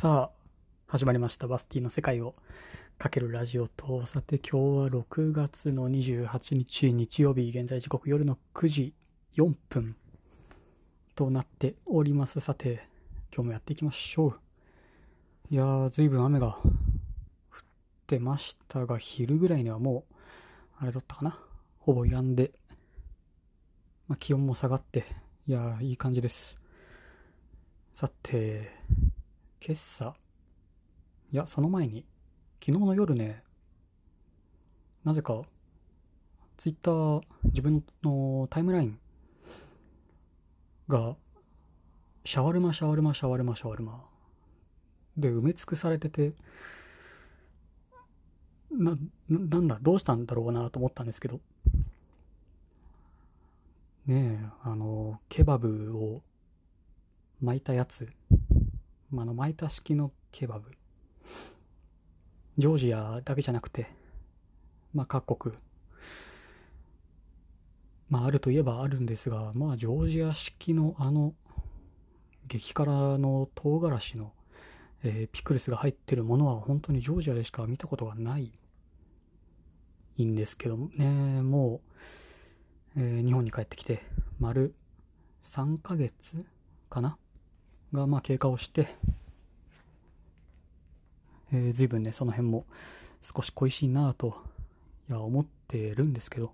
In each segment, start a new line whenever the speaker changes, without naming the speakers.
さあ、始まりました。バスティの世界をかけるラジオと、さて今日は6月の28日日曜日、現在時刻夜の9時4分となっております。さて、今日もやっていきましょう。いやー、ずいぶん雨が降ってましたが、昼ぐらいにはもう、あれだったかな。ほぼ止んで、まあ、気温も下がって、いやー、いい感じです。さて、今朝、いや、その前に、昨日の夜ね、なぜか、ツイッター、自分のタイムラインが、シャワルマ、シャワルマ、シャワルマ、シャワルマ、で埋め尽くされてて、な、ななんだ、どうしたんだろうなと思ったんですけど、ねえ、あの、ケバブを巻いたやつ、まあ、の巻いた式のケバブ。ジョージアだけじゃなくて、まあ、各国。まああるといえばあるんですがまあジョージア式のあの激辛の唐辛子の、えーピクルスが入ってるものは本当にジョージアでしか見たことがないんですけどね。もう、えー日本に帰ってきて丸3ヶ月かな？がまあ経過をして、えー、随分ねその辺も少し恋しいなぁといや思ってるんですけど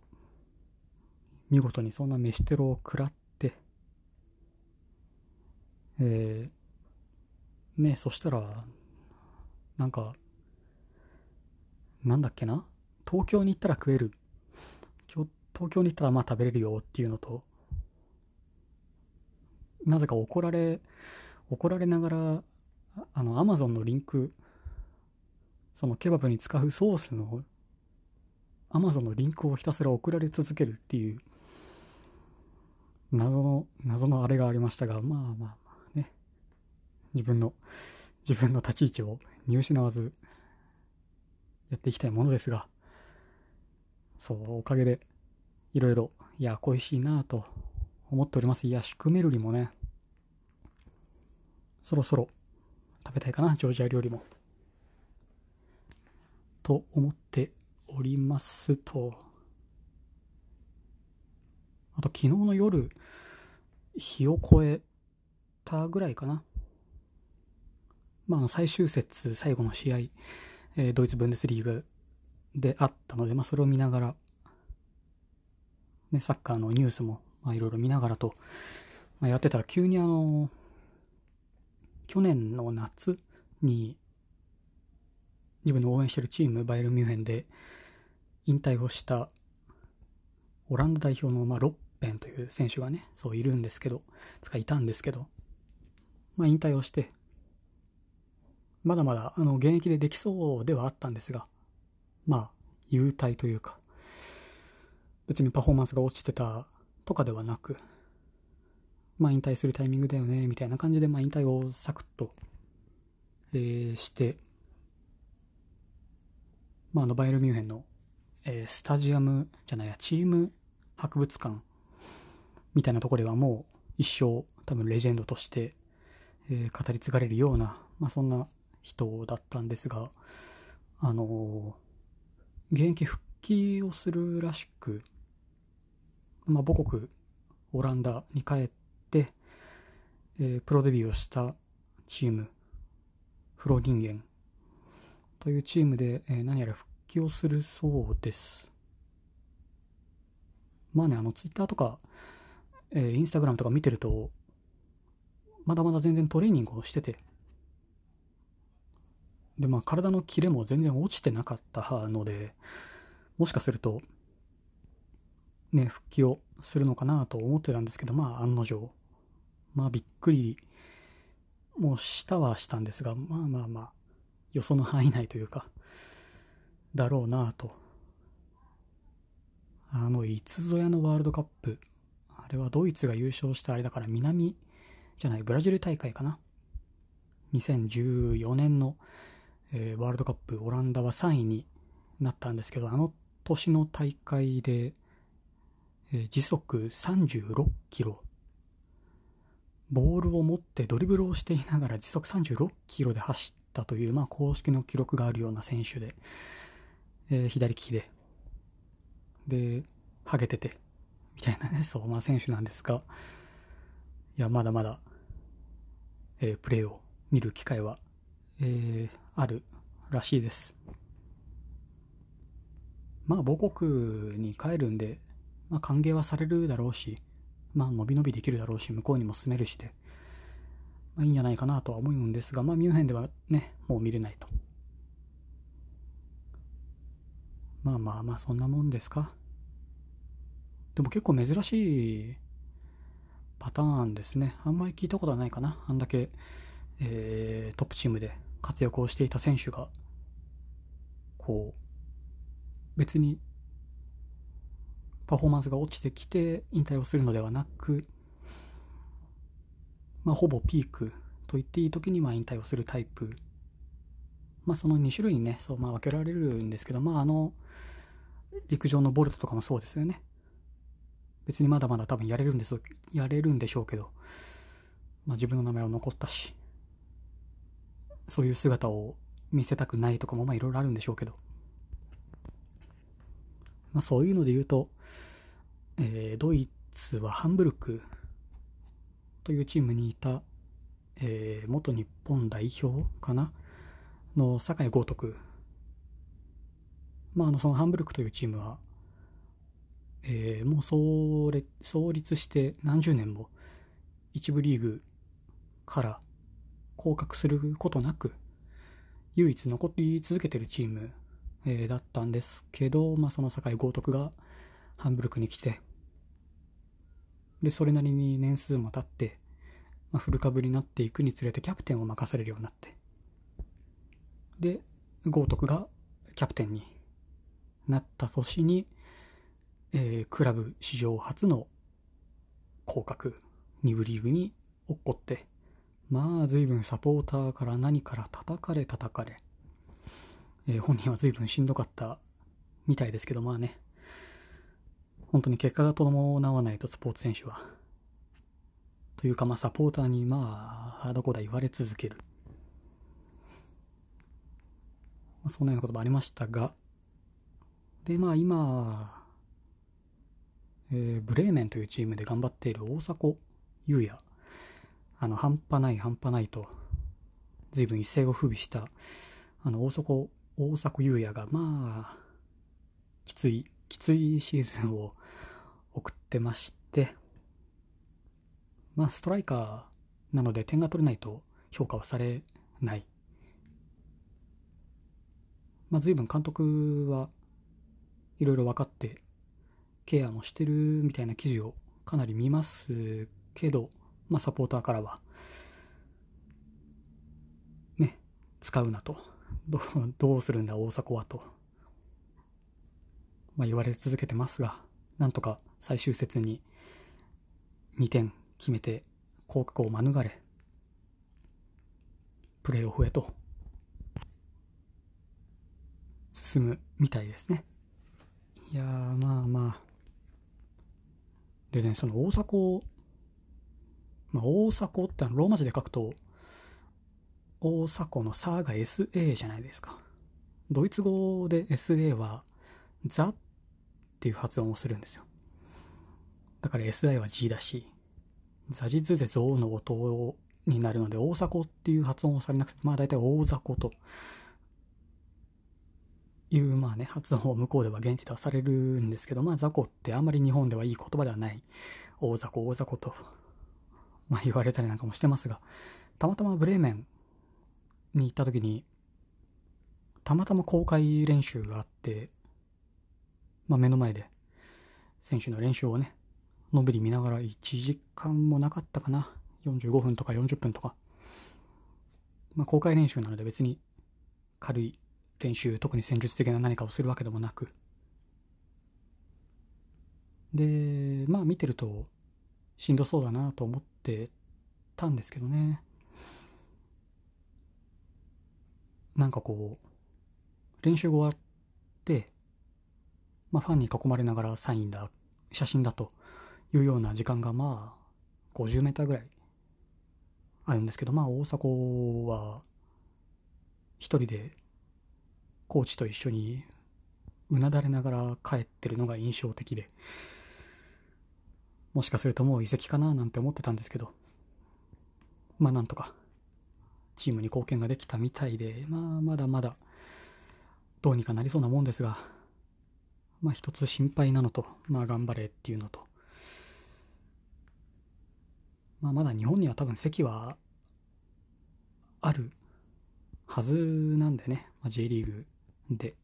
見事にそんな飯テロを食らってえー、ねそしたらなんかなんだっけな東京に行ったら食える。東京に行ったらまあ食べれるよっていうのとなぜか怒られ怒られながらあのアマゾンのリンクそのケバブに使うソースのアマゾンのリンクをひたすら送られ続けるっていう謎の謎のあれがありましたがまあまあまあね。自分の自分の立ち位置を見失わずやっていきたいものですがそうおかげでいろいろいや恋しいなぁと思っております。いやシュクメルリもねそろそろ食べたいかなジョージア料理も。と思っておりますと。あと昨日の夜日を超えたぐらいかな。まあ最終節最後の試合、えードイツブンデスリーグであったので、まあ、それを見ながら、ね、サッカーのニュースもまあいろいろ見ながらと、まあ、やってたら急にあの去年の夏に自分の応援してるチームバイエルミュンヘンで引退をしたオランダ代表の、まあ、ロッペンという選手がねそういるんですけどつかいたんですけど、まあ、引退をしてまだまだあの現役でできそうではあったんですがまあ優退というか別にパフォーマンスが落ちてたとかではなくまあ引退するタイミングだよねみたいな感じで、まあ、引退をサクッと、えーして、まあ、あのバイエルミュンヘンの、えースタジアムじゃないやチーム博物館みたいなところではもう一生多分レジェンドとして、えー語り継がれるような、まあ、そんな人だったんですがあのー現役復帰をするらしく、まあ、母国オランダに帰って、えープロデビューをしたチームフローリンゲンというチームで、えー何やら復帰をするそうです。まあねあのツイッターとか、えーインスタグラムとか見てるとまだまだ全然トレーニングをしてて。でまあ体のキレも全然落ちてなかったのでもしかするとね復帰をするのかなと思ってたんですけどまあ案の定。まあびっくりもうしたはしたんですがまあまあまあ予想の範囲内というかだろうなと。あのいつぞやのワールドカップあれはドイツが優勝したあれだから南じゃないブラジル大会かな。2014年の、えーワールドカップオランダは3位になったんですけどあの年の大会で、え時速36キロボールを持ってドリブルをしていながら時速36キロで走ったという、まあ、公式の記録があるような選手で、えー、左利きで、で、ハゲてて、みたいなね、そう、まあ、選手なんですが、いや、まだまだ、えー、プレーを見る機会は、えー、あるらしいです。まあ、母国に帰るんで、まあ、歓迎はされるだろうし、まあ、伸び伸びできるだろうし、向こうにも住めるしで、まあ、いいんじゃないかなとは思うんですが、まあ、ミュンヘンではね、もう見れないと。まあまあまあ、そんなもんですか。でも結構珍しいパターンですね。あんまり聞いたことはないかな。あんだけ、えー、トップチームで活躍をしていた選手が、こう、別にパフォーマンスが落ちてきて引退をするのではなく、まあ、ほぼピークと言っていい時には引退をするタイプ。まあ、その2種類にね、そう、まあ、分けられるんですけど、まあ、あの、陸上のボルトとかもそうですよね。別にまだまだ多分やれるんですやれるんでしょうけど、まあ、自分の名前は残ったし、そういう姿を見せたくないとかもまあいろいろあるんでしょうけど、まあ、そういうので言うと、えー、ドイツはハンブルクというチームにいた、えー、元日本代表かな？の酒井豪徳。まあ、あの、そのハンブルクというチームは、えー、もう創立創立して何十年も一部リーグから降格することなく唯一残り続けてるチームえー、だったんですけど、まあ、その境豪徳がハンブルクに来て、で、それなりに年数も経って、まあ、フル株になっていくにつれてキャプテンを任されるようになって、で、豪徳がキャプテンになった年に、えー、クラブ史上初の降格、2部リーグに落っこって、まあ随分サポーターから何から叩かれ叩かれ、えー、本人は随分しんどかったみたいですけど、まあね、本当に結果が伴わないとスポーツ選手は。というか、まあサポーターにまあ、あだこだ言われ続ける。まあ、そんなようなこともありましたが、で、まあ今、えー、ブレーメンというチームで頑張っている大迫勇也。あの、半端ない半端ないと、随分一世を風靡した、あの、大迫大迫勇也が、まあ、きつい、きついシーズンを送ってまして、まあ、ストライカーなので点が取れないと評価はされない。まあ、随分監督はいろいろ分かって、ケアもしてるみたいな記事をかなり見ますけど、まあ、サポーターからは、ね、使うなと。ど どうするんだ大迫はと、まあ、言われ続けてますが、なんとか最終節に2点決めて降格を免れ、プレーオフへと進むみたいですね。いや、まあまあ。でね、その大迫、まあ、大迫ってローマ字で書くと、大迫のサーが SA じゃないですか。ドイツ語で SA はザっていう発音をするんですよ。だから SI は G だし、ザジズでゾウの音になるので大迫っていう発音をされなくて、まあ大体大迫というまあね、発音を向こうでは現地ではされるんですけど、まあ雑魚ってあんまり日本ではいい言葉ではない。大雑魚、大雑魚と、まあ言われたりなんかもしてますが、たまたまブレーメンに行った時に、たまたま公開練習があって、まあ、目の前で選手の練習をね、のんびり見ながら1時間もなかったかな。45分とか40分とか。まあ、公開練習なので別に軽い練習、特に戦術的な何かをするわけでもなく。で、まあ見てるとしんどそうだなと思ってたんですけどね。なんかこう、練習が終わって、まあファンに囲まれながらサインだ、写真だというような時間がまあ50メーターぐらいあるんですけど、まあ大迫は一人でコーチと一緒にうなだれながら帰ってるのが印象的で、もしかするともう移籍かななんて思ってたんですけど、まあなんとかチームに貢献ができたみたいで、まあまだまだどうにかなりそうなもんですが、まあ一つ心配なのと、まあ頑張れっていうのと、まあまだ日本には多分席はあるはずなんでね、まあ、J リーグで、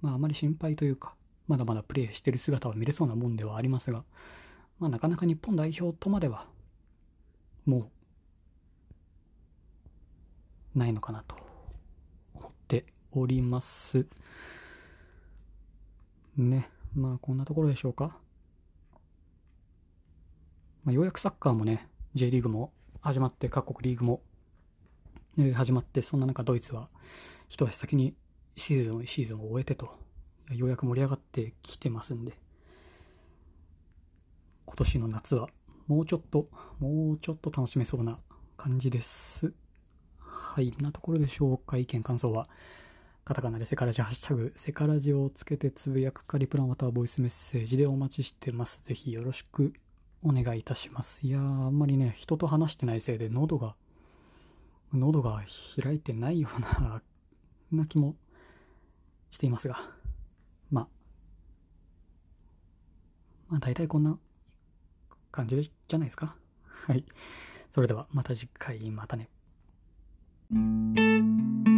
まああまり心配というか、まだまだプレーしてる姿は見れそうなもんではありますが、まあなかなか日本代表とまでは、もう、ないのかなと思っております。ね。まあこんなところでしょうか。まあ、ようやくサッカーもね、J リーグも始まって、各国リーグも、え、始まって、そんな中ドイツは一足先にシーズンシーズンを終えてと、ようやく盛り上がってきてますんで、今年の夏はもうちょっと、もうちょっと楽しめそうな感じです。はい、なところでしょうか。意見、感想は、カタカナでセカラジハッシュタグ、セカラジをつけてつぶやくかリプランまたはボイスメッセージでお待ちしてます。ぜひよろしくお願いいたします。いやー、あんまりね、人と話してないせいで喉が、喉が開いてないような、な気もしていますが、まあ、まあ大体こんな感じじゃないですか。はい。それではまた次回またね。Thank you.